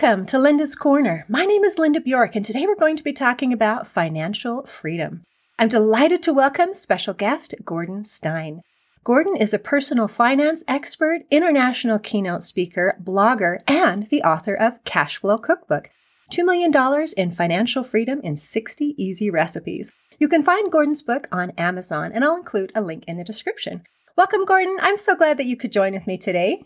Welcome to Linda's Corner. My name is Linda Bjork, and today we're going to be talking about financial freedom. I'm delighted to welcome special guest Gordon Stein. Gordon is a personal finance expert, international keynote speaker, blogger, and the author of Cashflow Cookbook $2 million in financial freedom in 60 easy recipes. You can find Gordon's book on Amazon, and I'll include a link in the description. Welcome, Gordon. I'm so glad that you could join with me today.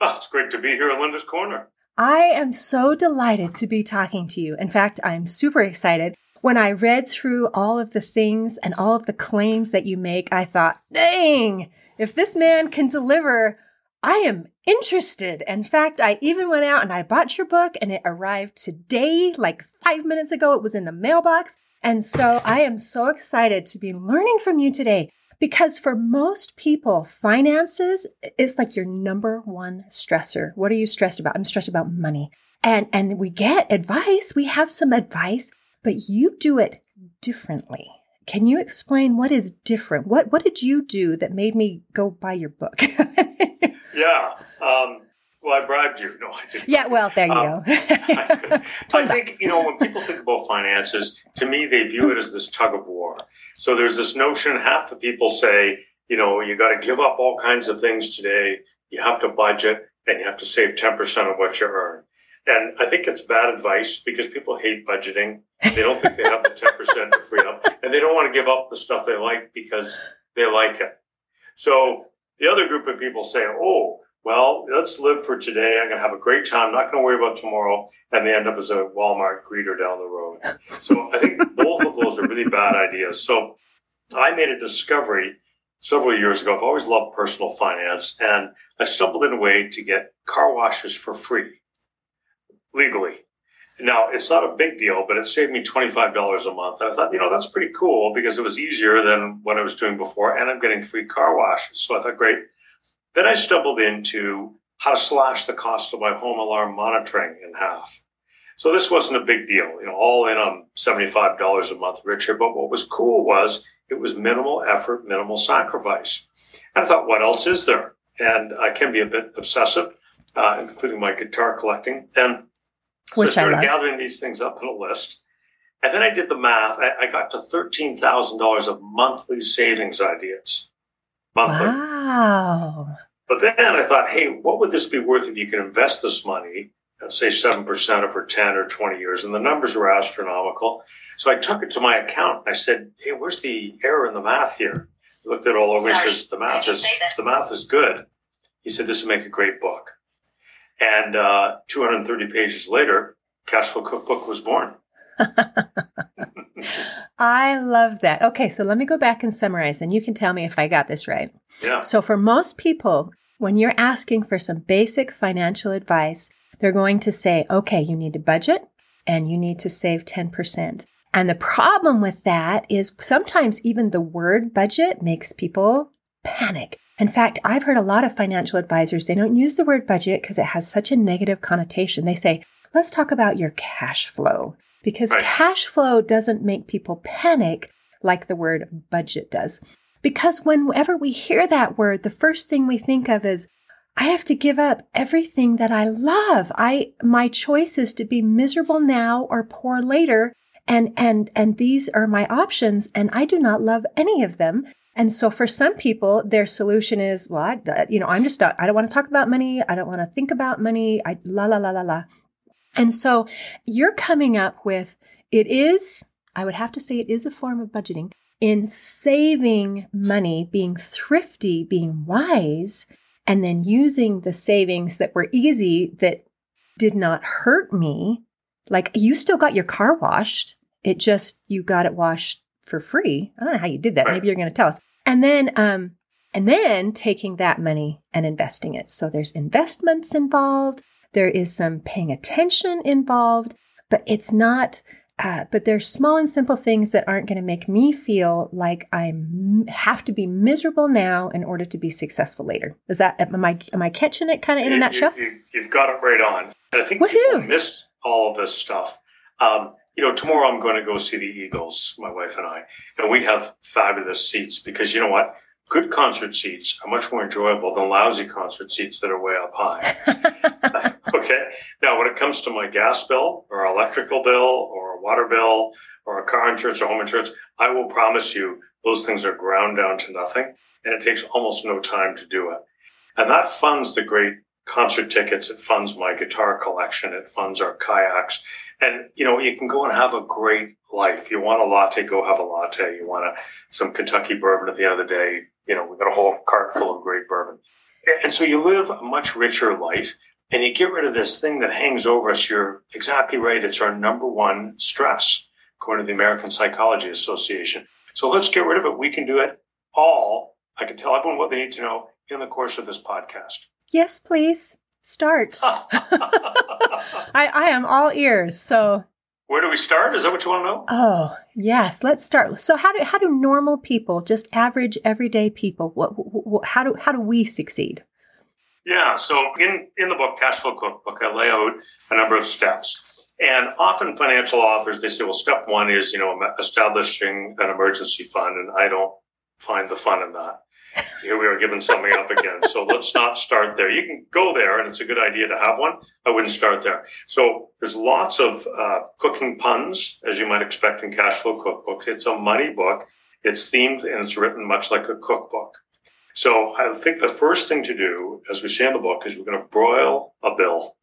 Oh, it's great to be here in Linda's Corner. I am so delighted to be talking to you. In fact, I'm super excited. When I read through all of the things and all of the claims that you make, I thought, dang, if this man can deliver, I am interested. In fact, I even went out and I bought your book and it arrived today, like five minutes ago. It was in the mailbox. And so I am so excited to be learning from you today because for most people, finances is like your number one stressor. What are you stressed about? I'm stressed about money. And, and we get advice. We have some advice, but you do it differently. Can you explain what is different? What, what did you do that made me go buy your book? yeah. Um, well, I bribed you. No, I didn't. Yeah, well, there you um, go. I, I think, you know, when people think about finances, to me, they view it as this tug of war. So there's this notion, half the people say, you know, you got to give up all kinds of things today. You have to budget and you have to save 10% of what you earn. And I think it's bad advice because people hate budgeting. They don't think they have the 10% of freedom and they don't want to give up the stuff they like because they like it. So the other group of people say, oh, well, let's live for today. I'm going to have a great time. I'm not going to worry about tomorrow. And they end up as a Walmart greeter down the road. So I think both of those are really bad ideas. So I made a discovery several years ago. I've always loved personal finance and I stumbled in a way to get car washes for free legally. Now, it's not a big deal, but it saved me $25 a month. And I thought, you know, that's pretty cool because it was easier than what I was doing before. And I'm getting free car washes. So I thought, great. Then I stumbled into how to slash the cost of my home alarm monitoring in half. So this wasn't a big deal, you know, all in on $75 a month richer. But what was cool was it was minimal effort, minimal sacrifice. And I thought, what else is there? And I can be a bit obsessive, uh, including my guitar collecting. And so Which I started I gathering these things up in a list. And then I did the math. I, I got to $13,000 of monthly savings ideas. Monthly. Wow. But then I thought, hey, what would this be worth if you could invest this money, uh, say 7% over 10 or 20 years? And the numbers were astronomical. So I took it to my accountant. I said, hey, where's the error in the math here? He looked at it all over. He says, the math is, the math is good. He said, this would make a great book. And uh, 230 pages later, Cashflow Cookbook was born. I love that. Okay, so let me go back and summarize, and you can tell me if I got this right. Yeah. So, for most people, when you're asking for some basic financial advice, they're going to say, okay, you need to budget and you need to save 10%. And the problem with that is sometimes even the word budget makes people panic. In fact, I've heard a lot of financial advisors, they don't use the word budget because it has such a negative connotation. They say, let's talk about your cash flow because Right. cash flow doesn't make people panic like the word budget does. Because whenever we hear that word, the first thing we think of is, I have to give up everything that I love. I, my choice is to be miserable now or poor later. And, and, and these are my options and I do not love any of them. And so for some people, their solution is, well, I, you know, I'm just not, I don't want to talk about money. I don't want to think about money. I, la, la, la, la, la. And so you're coming up with, it is, I would have to say it is a form of budgeting in saving money, being thrifty, being wise, and then using the savings that were easy that did not hurt me. Like you still got your car washed. It just, you got it washed for free. I don't know how you did that. Maybe you're going to tell us. And then, um, and then taking that money and investing it. So there's investments involved. There is some paying attention involved, but it's not, uh, but there's small and simple things that aren't going to make me feel like I have to be miserable now in order to be successful later. Is that, am I, am I catching it kind of in a You- nutshell? You, have got it right on. And I think Woohoo! people missed all of this stuff. Um, you know, tomorrow I'm going to go see the Eagles, my wife and I, and we have fabulous seats because you know what? Good concert seats are much more enjoyable than lousy concert seats that are way up high. Okay. Now, when it comes to my gas bill or electrical bill or water bill or a car insurance or home insurance, I will promise you those things are ground down to nothing and it takes almost no time to do it. And that funds the great concert tickets. It funds my guitar collection. It funds our kayaks. And, you know, you can go and have a great life. You want a latte, go have a latte. You want a, some Kentucky bourbon at the end of the day. You know, we've got a whole cart full of great bourbon. And so you live a much richer life and you get rid of this thing that hangs over us. You're exactly right. It's our number one stress, according to the American Psychology Association. So let's get rid of it. We can do it all. I can tell everyone what they need to know in the course of this podcast. Yes, please. Start. I, I am all ears. So where do we start? Is that what you want to know? Oh, yes. Let's start. So how do how do normal people, just average everyday people, what, what how do how do we succeed? Yeah. So in in the book Cash Flow Cookbook, I lay out a number of steps. And often financial authors they say, well, step one is you know establishing an emergency fund, and I don't find the fun in that here we are giving something up again. So let's not start there. You can go there, and it's a good idea to have one. I wouldn't start there. So there's lots of uh, cooking puns, as you might expect in Cash Flow Cookbook. It's a money book. It's themed and it's written much like a cookbook. So I think the first thing to do, as we say in the book, is we're going to broil a bill.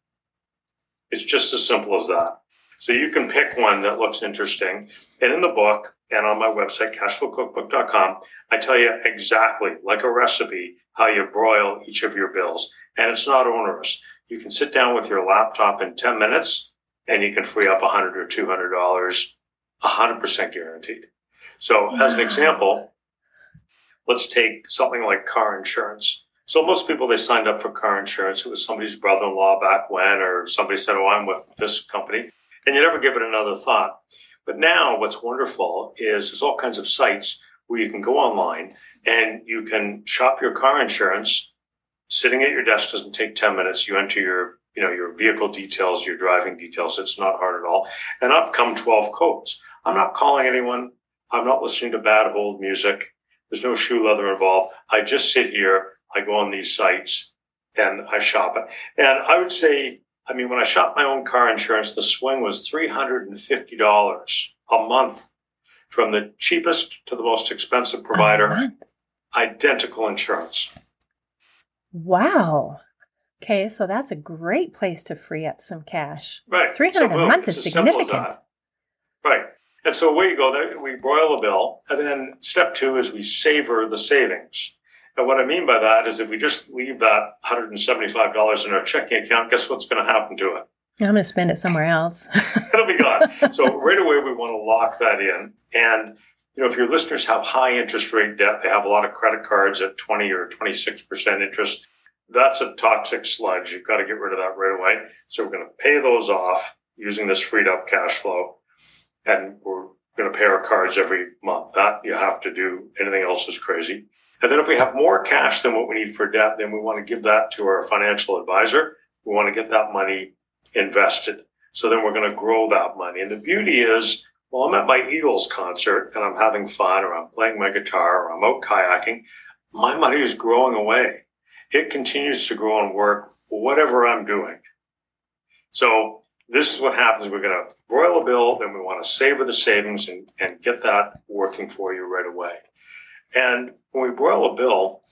It's just as simple as that. So you can pick one that looks interesting. And in the book and on my website, cashflowcookbook.com, I tell you exactly, like a recipe, how you broil each of your bills. And it's not onerous. You can sit down with your laptop in 10 minutes and you can free up 100 or $200, 100% guaranteed. So as an example, let's take something like car insurance. So most people, they signed up for car insurance. It was somebody's brother-in-law back when, or somebody said, oh, I'm with this company and you never give it another thought. But now what's wonderful is there's all kinds of sites where you can go online and you can shop your car insurance. Sitting at your desk doesn't take 10 minutes. You enter your, you know, your vehicle details, your driving details. It's not hard at all. And up come 12 quotes. I'm not calling anyone. I'm not listening to bad hold music. There's no shoe leather involved. I just sit here. I go on these sites and I shop it. And I would say I mean, when I shot my own car insurance, the swing was $350 a month from the cheapest to the most expensive provider. Identical insurance. Wow. Okay, so that's a great place to free up some cash. Right. 300 so, a month is significant. Right. And so away you go. There, We broil the bill. And then step two is we savor the savings. And what I mean by that is if we just leave that $175 in our checking account, guess what's going to happen to it? I'm going to spend it somewhere else. It'll be gone. so right away, we want to lock that in. And, you know, if your listeners have high interest rate debt, they have a lot of credit cards at 20 or 26% interest. That's a toxic sludge. You've got to get rid of that right away. So we're going to pay those off using this freed up cash flow. And we're going to pay our cards every month. That you have to do. Anything else is crazy. And then if we have more cash than what we need for debt, then we want to give that to our financial advisor. We want to get that money invested. So then we're going to grow that money. And the beauty is, well, I'm at my Eagles concert and I'm having fun or I'm playing my guitar or I'm out kayaking. My money is growing away. It continues to grow and work whatever I'm doing. So this is what happens. We're going to broil a bill, and we want to savor the savings and, and get that working for you right away. And when we broil a bill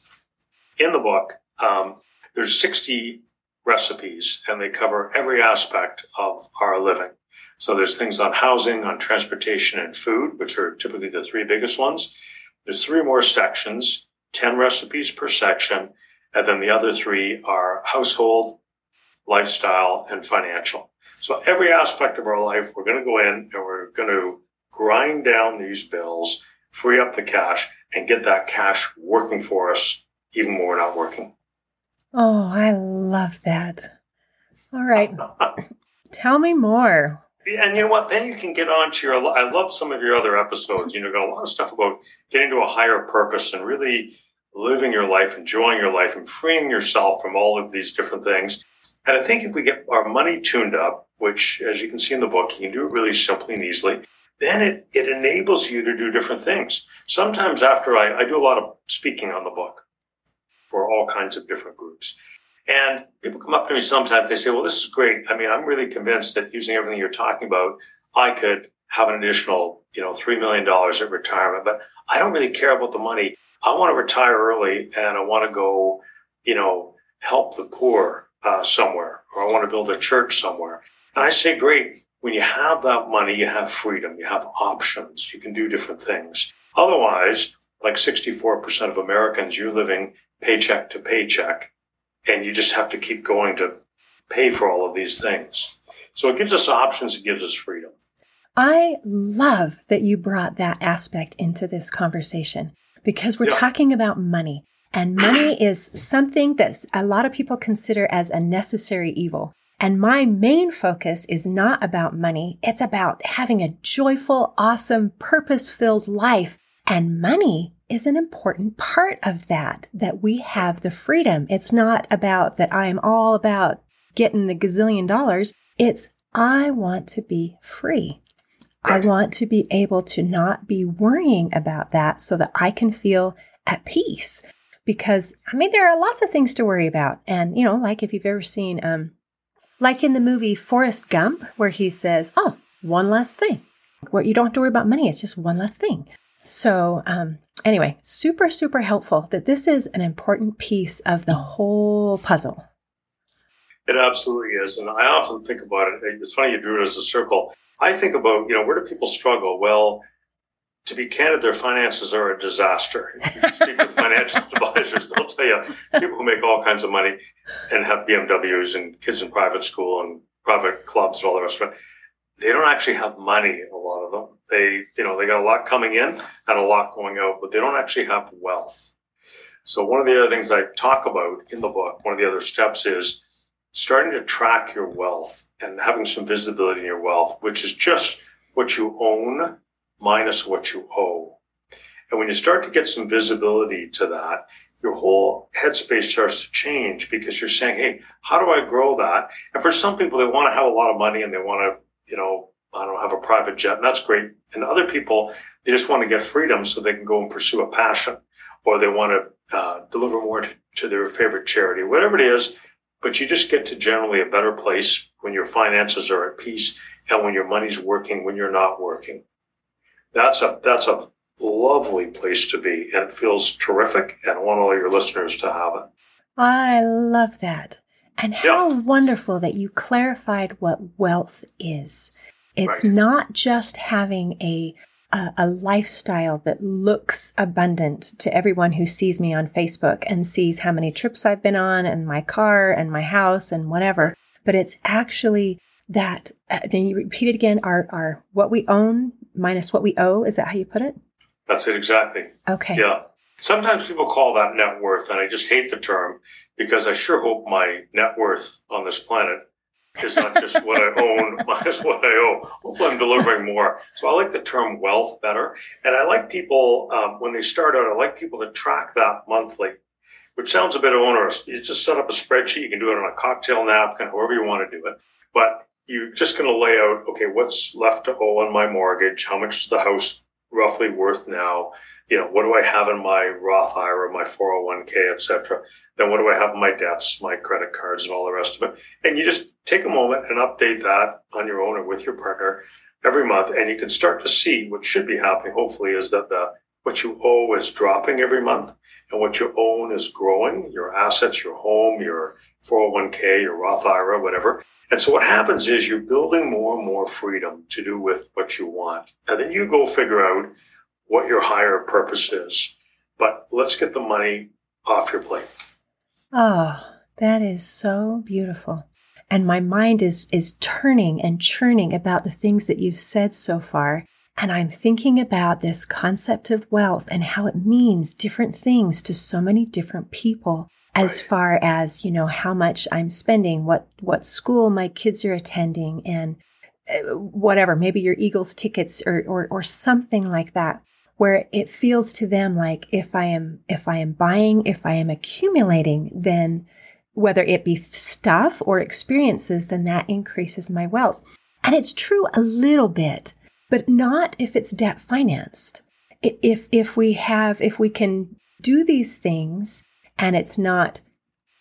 in the book, um, there's 60 recipes and they cover every aspect of our living. So there's things on housing, on transportation and food, which are typically the three biggest ones. There's three more sections, 10 recipes per section. And then the other three are household, lifestyle, and financial. So every aspect of our life, we're going to go in and we're going to grind down these bills, free up the cash, and get that cash working for us even when we're not working. Oh, I love that. All right. Tell me more. And you know what? Then you can get on to your. I love some of your other episodes. You know, got a lot of stuff about getting to a higher purpose and really living your life, enjoying your life, and freeing yourself from all of these different things. And I think if we get our money tuned up, which, as you can see in the book, you can do it really simply and easily, then it, it enables you to do different things. Sometimes after I, I do a lot of speaking on the book for all kinds of different groups. And people come up to me sometimes, they say, well, this is great. I mean, I'm really convinced that using everything you're talking about, I could have an additional, you know, $3 million at retirement, but I don't really care about the money. I want to retire early and I want to go, you know, help the poor uh, somewhere, or I want to build a church somewhere. And I say, great. When you have that money, you have freedom, you have options, you can do different things. Otherwise, like 64% of Americans, you're living paycheck to paycheck and you just have to keep going to pay for all of these things. So it gives us options, it gives us freedom. I love that you brought that aspect into this conversation because we're yeah. talking about money. And money is something that a lot of people consider as a necessary evil. And my main focus is not about money. It's about having a joyful, awesome, purpose filled life. And money is an important part of that, that we have the freedom. It's not about that I'm all about getting the gazillion dollars. It's I want to be free. I want to be able to not be worrying about that so that I can feel at peace. Because I mean, there are lots of things to worry about. And, you know, like if you've ever seen, um, like in the movie Forrest Gump, where he says, Oh, one less thing. What you don't have to worry about money. It's just one less thing. So, um, anyway, super, super helpful that this is an important piece of the whole puzzle. It absolutely is. And I often think about it. It's funny you drew it as a circle. I think about, you know, where do people struggle? Well, to be candid, their finances are a disaster. If you speak with financial advisors, they'll tell you people who make all kinds of money and have BMWs and kids in private school and private clubs and all the rest of it they don't actually have money, a lot of them. They, you know, they got a lot coming in and a lot going out, but they don't actually have wealth. So one of the other things I talk about in the book, one of the other steps is starting to track your wealth and having some visibility in your wealth, which is just what you own minus what you owe. And when you start to get some visibility to that, your whole headspace starts to change because you're saying, Hey, how do I grow that? And for some people, they want to have a lot of money and they want to you know, I don't have a private jet, and that's great. And other people, they just want to get freedom so they can go and pursue a passion, or they want to uh, deliver more to, to their favorite charity, whatever it is. But you just get to generally a better place when your finances are at peace and when your money's working when you're not working. That's a that's a lovely place to be, and it feels terrific. And I want all your listeners to have it. I love that. And how yeah. wonderful that you clarified what wealth is. It's right. not just having a, a, a lifestyle that looks abundant to everyone who sees me on Facebook and sees how many trips I've been on and my car and my house and whatever. But it's actually that. Uh, then you repeat it again. Our our what we own minus what we owe. Is that how you put it? That's it exactly. Okay. Yeah. Sometimes people call that net worth, and I just hate the term because I sure hope my net worth on this planet is not just what I own minus what I owe. Hopefully, I'm delivering more. So I like the term wealth better, and I like people um, when they start out. I like people to track that monthly, which sounds a bit onerous. You just set up a spreadsheet. You can do it on a cocktail napkin, however you want to do it, but you're just going to lay out, okay, what's left to owe on my mortgage? How much is the house roughly worth now? you know, what do I have in my Roth IRA, my 401k, etc. Then what do I have in my debts, my credit cards, and all the rest of it? And you just take a moment and update that on your own or with your partner every month, and you can start to see what should be happening. Hopefully, is that the what you owe is dropping every month, and what you own is growing. Your assets, your home, your 401k, your Roth IRA, whatever. And so what happens is you're building more and more freedom to do with what you want, and then you go figure out what your higher purpose is. But let's get the money off your plate. Oh, that is so beautiful. And my mind is, is turning and churning about the things that you've said so far. And I'm thinking about this concept of wealth and how it means different things to so many different people as far as, you know, how much I'm spending, what, what school my kids are attending and uh, whatever, maybe your Eagles tickets or, or, or something like that where it feels to them like if I am, if I am buying, if I am accumulating, then whether it be stuff or experiences, then that increases my wealth. And it's true a little bit, but not if it's debt financed. If, if we have, if we can do these things and it's not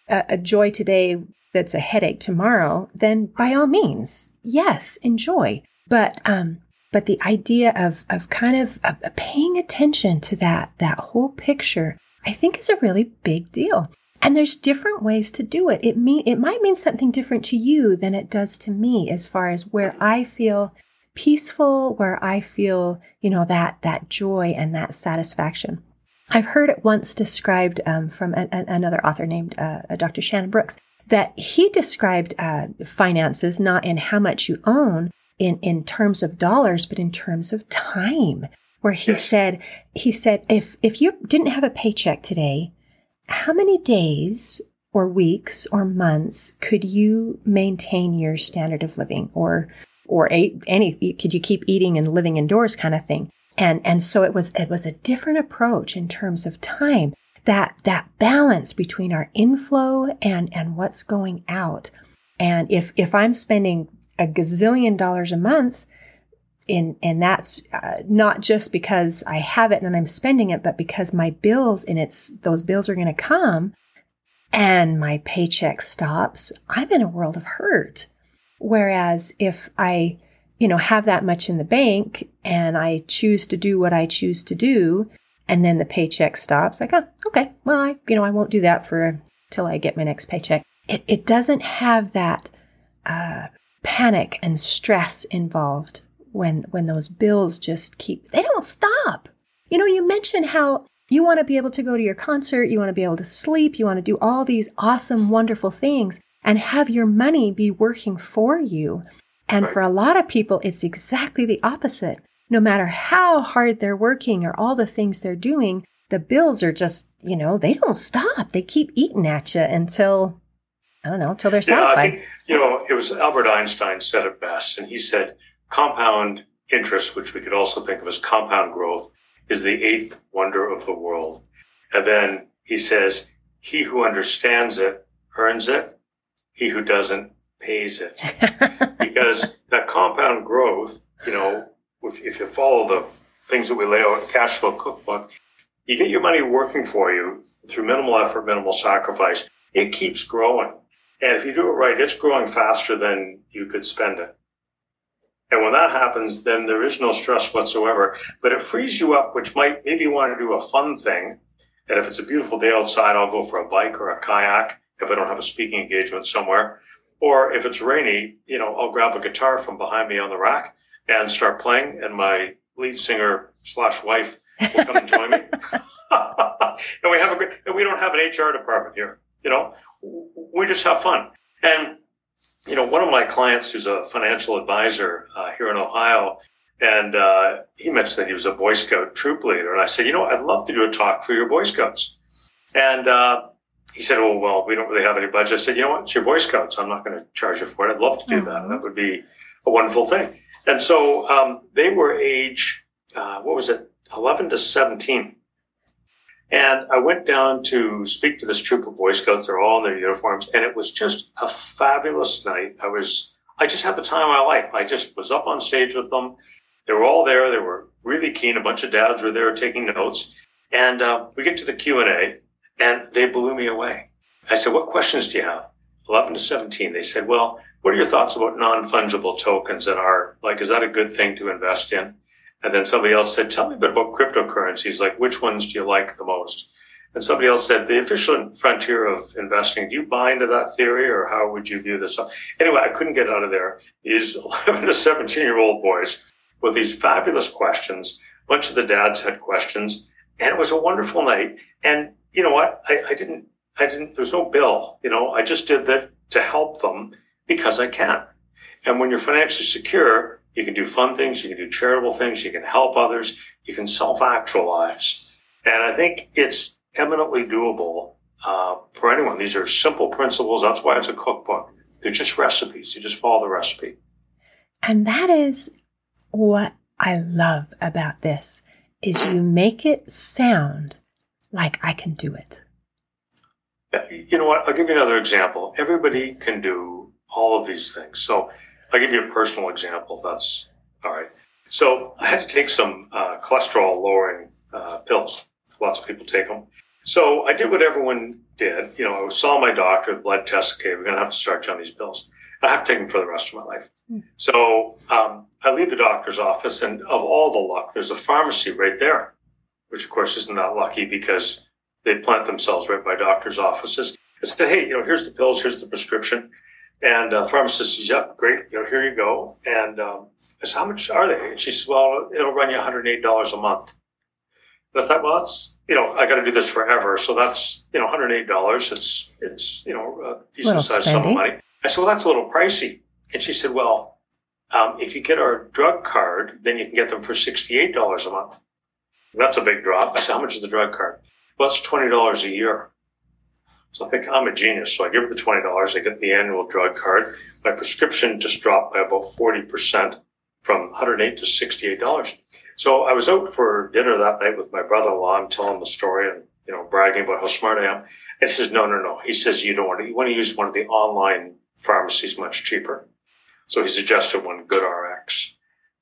a, a joy today that's a headache tomorrow, then by all means, yes, enjoy. But um, but the idea of of kind of uh, paying attention to that that whole picture, I think, is a really big deal. And there's different ways to do it. It mean it might mean something different to you than it does to me, as far as where I feel peaceful, where I feel you know that that joy and that satisfaction. I've heard it once described um, from a, a, another author named uh, Dr. Shannon Brooks that he described uh, finances not in how much you own in, in terms of dollars, but in terms of time. Where he yes. said, he said, if if you didn't have a paycheck today, how many days or weeks or months could you maintain your standard of living or or any could you keep eating and living indoors kind of thing and and so it was it was a different approach in terms of time that that balance between our inflow and and what's going out. And if if I'm spending a gazillion dollars a month in and that's uh, not just because I have it and I'm spending it, but because my bills and it's those bills are going to come and my paycheck stops, I'm in a world of hurt. Whereas if I, you know, have that much in the bank and I choose to do what I choose to do, and then the paycheck stops. Like, oh, okay, well, I, you know, I won't do that for till I get my next paycheck. It, it doesn't have that uh, panic and stress involved when when those bills just keep. They don't stop. You know, you mentioned how you want to be able to go to your concert, you want to be able to sleep, you want to do all these awesome, wonderful things, and have your money be working for you. And for a lot of people, it's exactly the opposite no matter how hard they're working or all the things they're doing, the bills are just, you know, they don't stop. They keep eating at you until, I don't know, until they're satisfied. Yeah, think, you know, it was Albert Einstein said it best, and he said compound interest, which we could also think of as compound growth, is the eighth wonder of the world. And then he says, he who understands it earns it. He who doesn't pays it. because that compound growth, you know, if, if you follow the things that we lay out in cash flow cookbook, you get your money working for you through minimal effort, minimal sacrifice. It keeps growing. And if you do it right, it's growing faster than you could spend it. And when that happens, then there is no stress whatsoever, but it frees you up, which might maybe you want to do a fun thing. And if it's a beautiful day outside, I'll go for a bike or a kayak if I don't have a speaking engagement somewhere. Or if it's rainy, you know, I'll grab a guitar from behind me on the rack and start playing, and my lead singer slash wife will come and join me. and we have a great, and we don't have an HR department here. You know, we just have fun. And you know, one of my clients who's a financial advisor uh, here in Ohio, and uh, he mentioned that he was a Boy Scout troop leader, and I said, you know, I'd love to do a talk for your Boy Scouts. And uh, he said, "Oh well, we don't really have any budget." I said, "You know what? It's your Boy Scouts. I'm not going to charge you for it. I'd love to do mm-hmm. that. That would be a wonderful thing." And so um, they were age, uh, what was it, 11 to 17. And I went down to speak to this troop of Boy Scouts. They're all in their uniforms. And it was just a fabulous night. I was, I just had the time of my life. I just was up on stage with them. They were all there. They were really keen. A bunch of dads were there taking notes. And uh, we get to the Q&A and they blew me away. I said, what questions do you have? 11 to 17. They said, well, what are your thoughts about non-fungible tokens and are like, is that a good thing to invest in? And then somebody else said, tell me a bit about cryptocurrencies. Like, which ones do you like the most? And somebody else said, the efficient frontier of investing, do you buy into that theory or how would you view this? Anyway, I couldn't get out of there. These 11 to 17 year old boys with these fabulous questions. A bunch of the dads had questions and it was a wonderful night. And you know what? I, I didn't, I didn't, there was no bill, you know, I just did that to help them because I can. And when you're financially secure, you can do fun things, you can do charitable things, you can help others, you can self actualize. And I think it's eminently doable uh, for anyone. These are simple principles. That's why it's a cookbook. They're just recipes. You just follow the recipe. And that is what I love about this is you make it sound like I can do it. You know what? I'll give you another example. Everybody can do all of these things. So I'll give you a personal example. That's all right. So I had to take some uh, cholesterol lowering uh, pills. Lots of people take them. So I did what everyone did. You know, I saw my doctor, blood test. Okay, we're going to have to start you on these pills. I have to take them for the rest of my life. Mm. So um, I leave the doctor's office, and of all the luck, there's a pharmacy right there, which of course isn't that lucky because they plant themselves right by doctor's offices. I said, hey, you know, here's the pills, here's the prescription. And uh, pharmacist says, yep, great, you know, here you go. And um, I said, how much are they? And she said, well, it'll run you $108 a month. And I thought, well, that's, you know, I got to do this forever. So that's, you know, $108. It's, it's, you know, a decent sized sum of money. I said, well, that's a little pricey. And she said, well, um, if you get our drug card, then you can get them for $68 a month. That's a big drop. I said, how much is the drug card? Well, it's $20 a year. So I think I'm a genius. So I give her the $20. I get the annual drug card. My prescription just dropped by about 40% from 108 to $68. So I was out for dinner that night with my brother-in-law. I'm telling the story and, you know, bragging about how smart I am. And he says, no, no, no. He says, you don't want to, you want to use one of the online pharmacies much cheaper. So he suggested one, GoodRx.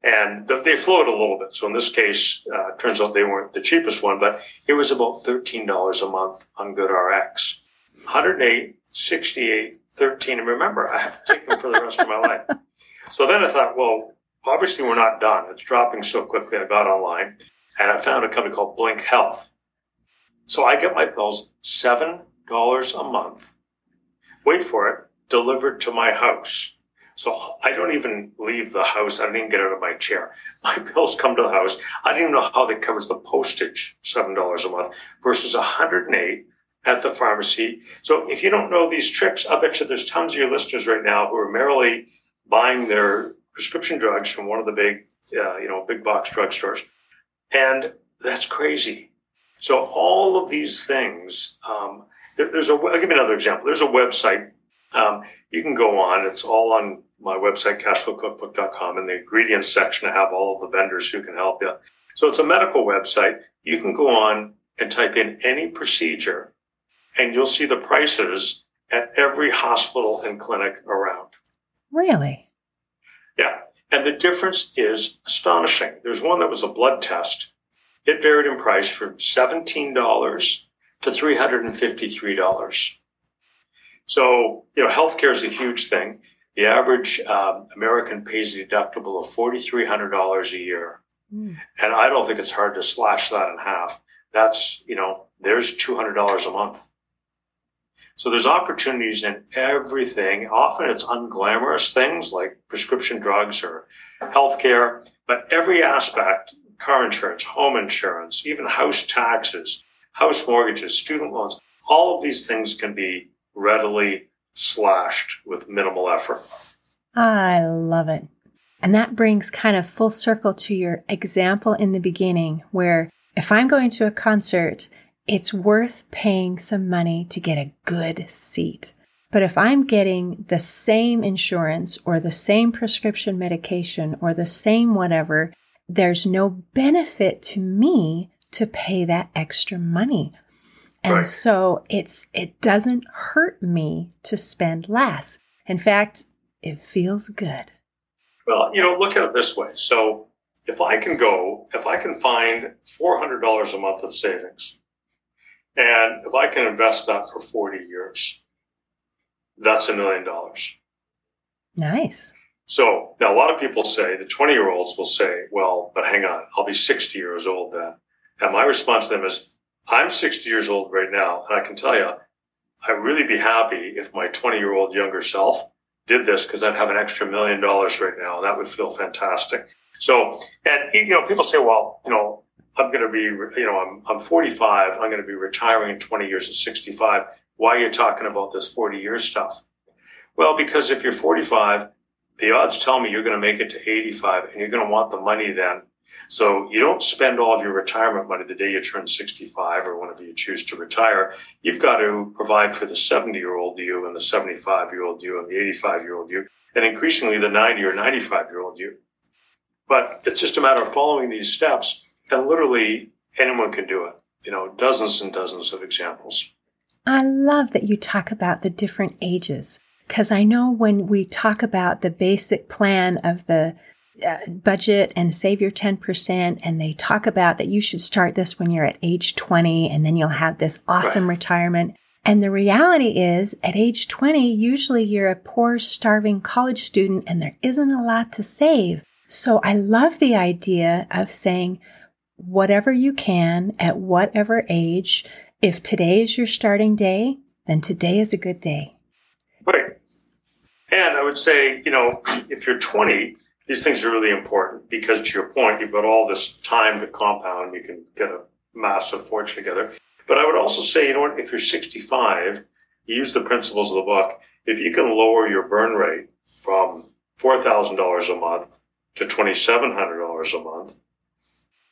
And they floated a little bit. So in this case, uh, turns out they weren't the cheapest one, but it was about $13 a month on GoodRx. 108, 68, 13. And remember, I have to take them for the rest of my life. So then I thought, well, obviously we're not done. It's dropping so quickly. I got online and I found a company called Blink Health. So I get my pills $7 a month. Wait for it, delivered to my house. So I don't even leave the house. I don't even get out of my chair. My bills come to the house. I even know how that covers the postage, $7 a month versus 108 at the pharmacy. So if you don't know these tricks, I bet you there's tons of your listeners right now who are merely buying their prescription drugs from one of the big, uh, you know, big box drugstores. And that's crazy. So all of these things, um, there, there's a, I'll give you another example. There's a website, um, you can go on. It's all on my website, cashflowcookbook.com. In the ingredients section, I have all of the vendors who can help you. So it's a medical website. You can go on and type in any procedure and you'll see the prices at every hospital and clinic around. Really? Yeah. And the difference is astonishing. There's one that was a blood test. It varied in price from $17 to $353. So, you know, healthcare is a huge thing. The average um, American pays a deductible of $4,300 a year. Mm. And I don't think it's hard to slash that in half. That's, you know, there's $200 a month. So there's opportunities in everything. Often it's unglamorous things like prescription drugs or healthcare, but every aspect, car insurance, home insurance, even house taxes, house mortgages, student loans, all of these things can be readily slashed with minimal effort. I love it. And that brings kind of full circle to your example in the beginning, where if I'm going to a concert it's worth paying some money to get a good seat. But if I'm getting the same insurance or the same prescription medication or the same whatever, there's no benefit to me to pay that extra money. And right. so it's it doesn't hurt me to spend less. In fact, it feels good. Well, you know, look at it this way. So if I can go, if I can find $400 a month of savings, and if I can invest that for 40 years, that's a million dollars. Nice. So now a lot of people say, the 20 year olds will say, well, but hang on, I'll be 60 years old then. And my response to them is, I'm 60 years old right now. And I can tell you, I'd really be happy if my 20 year old younger self did this because I'd have an extra million dollars right now. That would feel fantastic. So, and you know, people say, well, you know, I'm going to be, you know, I'm, I'm 45. I'm going to be retiring in 20 years at 65. Why are you talking about this 40 year stuff? Well, because if you're 45, the odds tell me you're going to make it to 85 and you're going to want the money then. So you don't spend all of your retirement money the day you turn 65 or whenever you choose to retire. You've got to provide for the 70 year old you and the 75 year old you and the 85 year old you and increasingly the 90 or 95 year old you. But it's just a matter of following these steps and literally anyone can do it. You know, dozens and dozens of examples. I love that you talk about the different ages because I know when we talk about the basic plan of the uh, budget and save your 10%. And they talk about that you should start this when you're at age 20 and then you'll have this awesome right. retirement. And the reality is at age 20, usually you're a poor, starving college student and there isn't a lot to save. So I love the idea of saying whatever you can at whatever age. If today is your starting day, then today is a good day. Right. And I would say, you know, if you're 20, these things are really important because to your point, you've got all this time to compound. You can get a massive fortune together. But I would also say, you know what, if you're 65, you use the principles of the book. If you can lower your burn rate from $4,000 a month to $2,700 a month,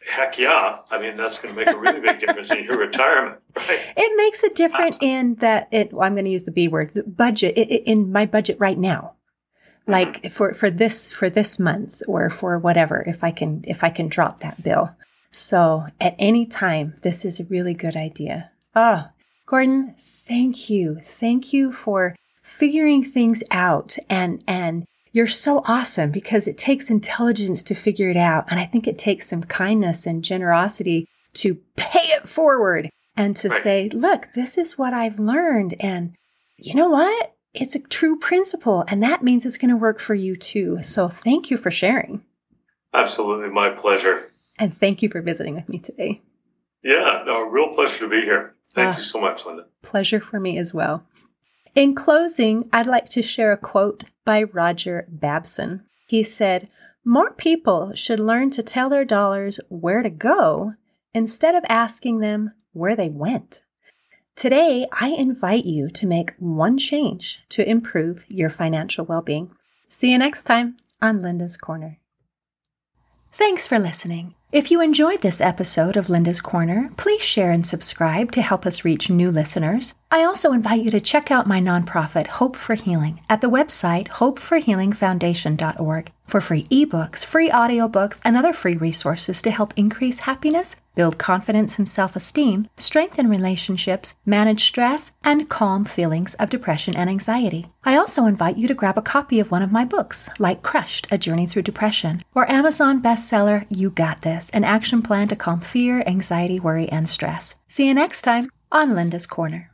heck yeah. I mean, that's going to make a really big difference in your retirement, right? It makes a difference in that it, well, I'm going to use the B word, the budget, it, it, in my budget right now. Like for, for this, for this month or for whatever, if I can, if I can drop that bill. So at any time, this is a really good idea. Oh, Gordon, thank you. Thank you for figuring things out and, and you're so awesome because it takes intelligence to figure it out. And I think it takes some kindness and generosity to pay it forward and to say, look, this is what I've learned. And you know what? It's a true principle. And that means it's going to work for you too. So thank you for sharing. Absolutely. My pleasure. And thank you for visiting with me today. Yeah, no, real pleasure to be here. Thank uh, you so much, Linda. Pleasure for me as well. In closing, I'd like to share a quote by Roger Babson. He said, More people should learn to tell their dollars where to go instead of asking them where they went. Today, I invite you to make one change to improve your financial well being. See you next time on Linda's Corner. Thanks for listening. If you enjoyed this episode of Linda's Corner, please share and subscribe to help us reach new listeners. I also invite you to check out my nonprofit, Hope for Healing, at the website hopeforhealingfoundation.org for free ebooks, free audiobooks, and other free resources to help increase happiness, build confidence and self esteem, strengthen relationships, manage stress, and calm feelings of depression and anxiety. I also invite you to grab a copy of one of my books, like Crushed A Journey Through Depression, or Amazon bestseller You Got This An Action Plan to Calm Fear, Anxiety, Worry, and Stress. See you next time on Linda's Corner.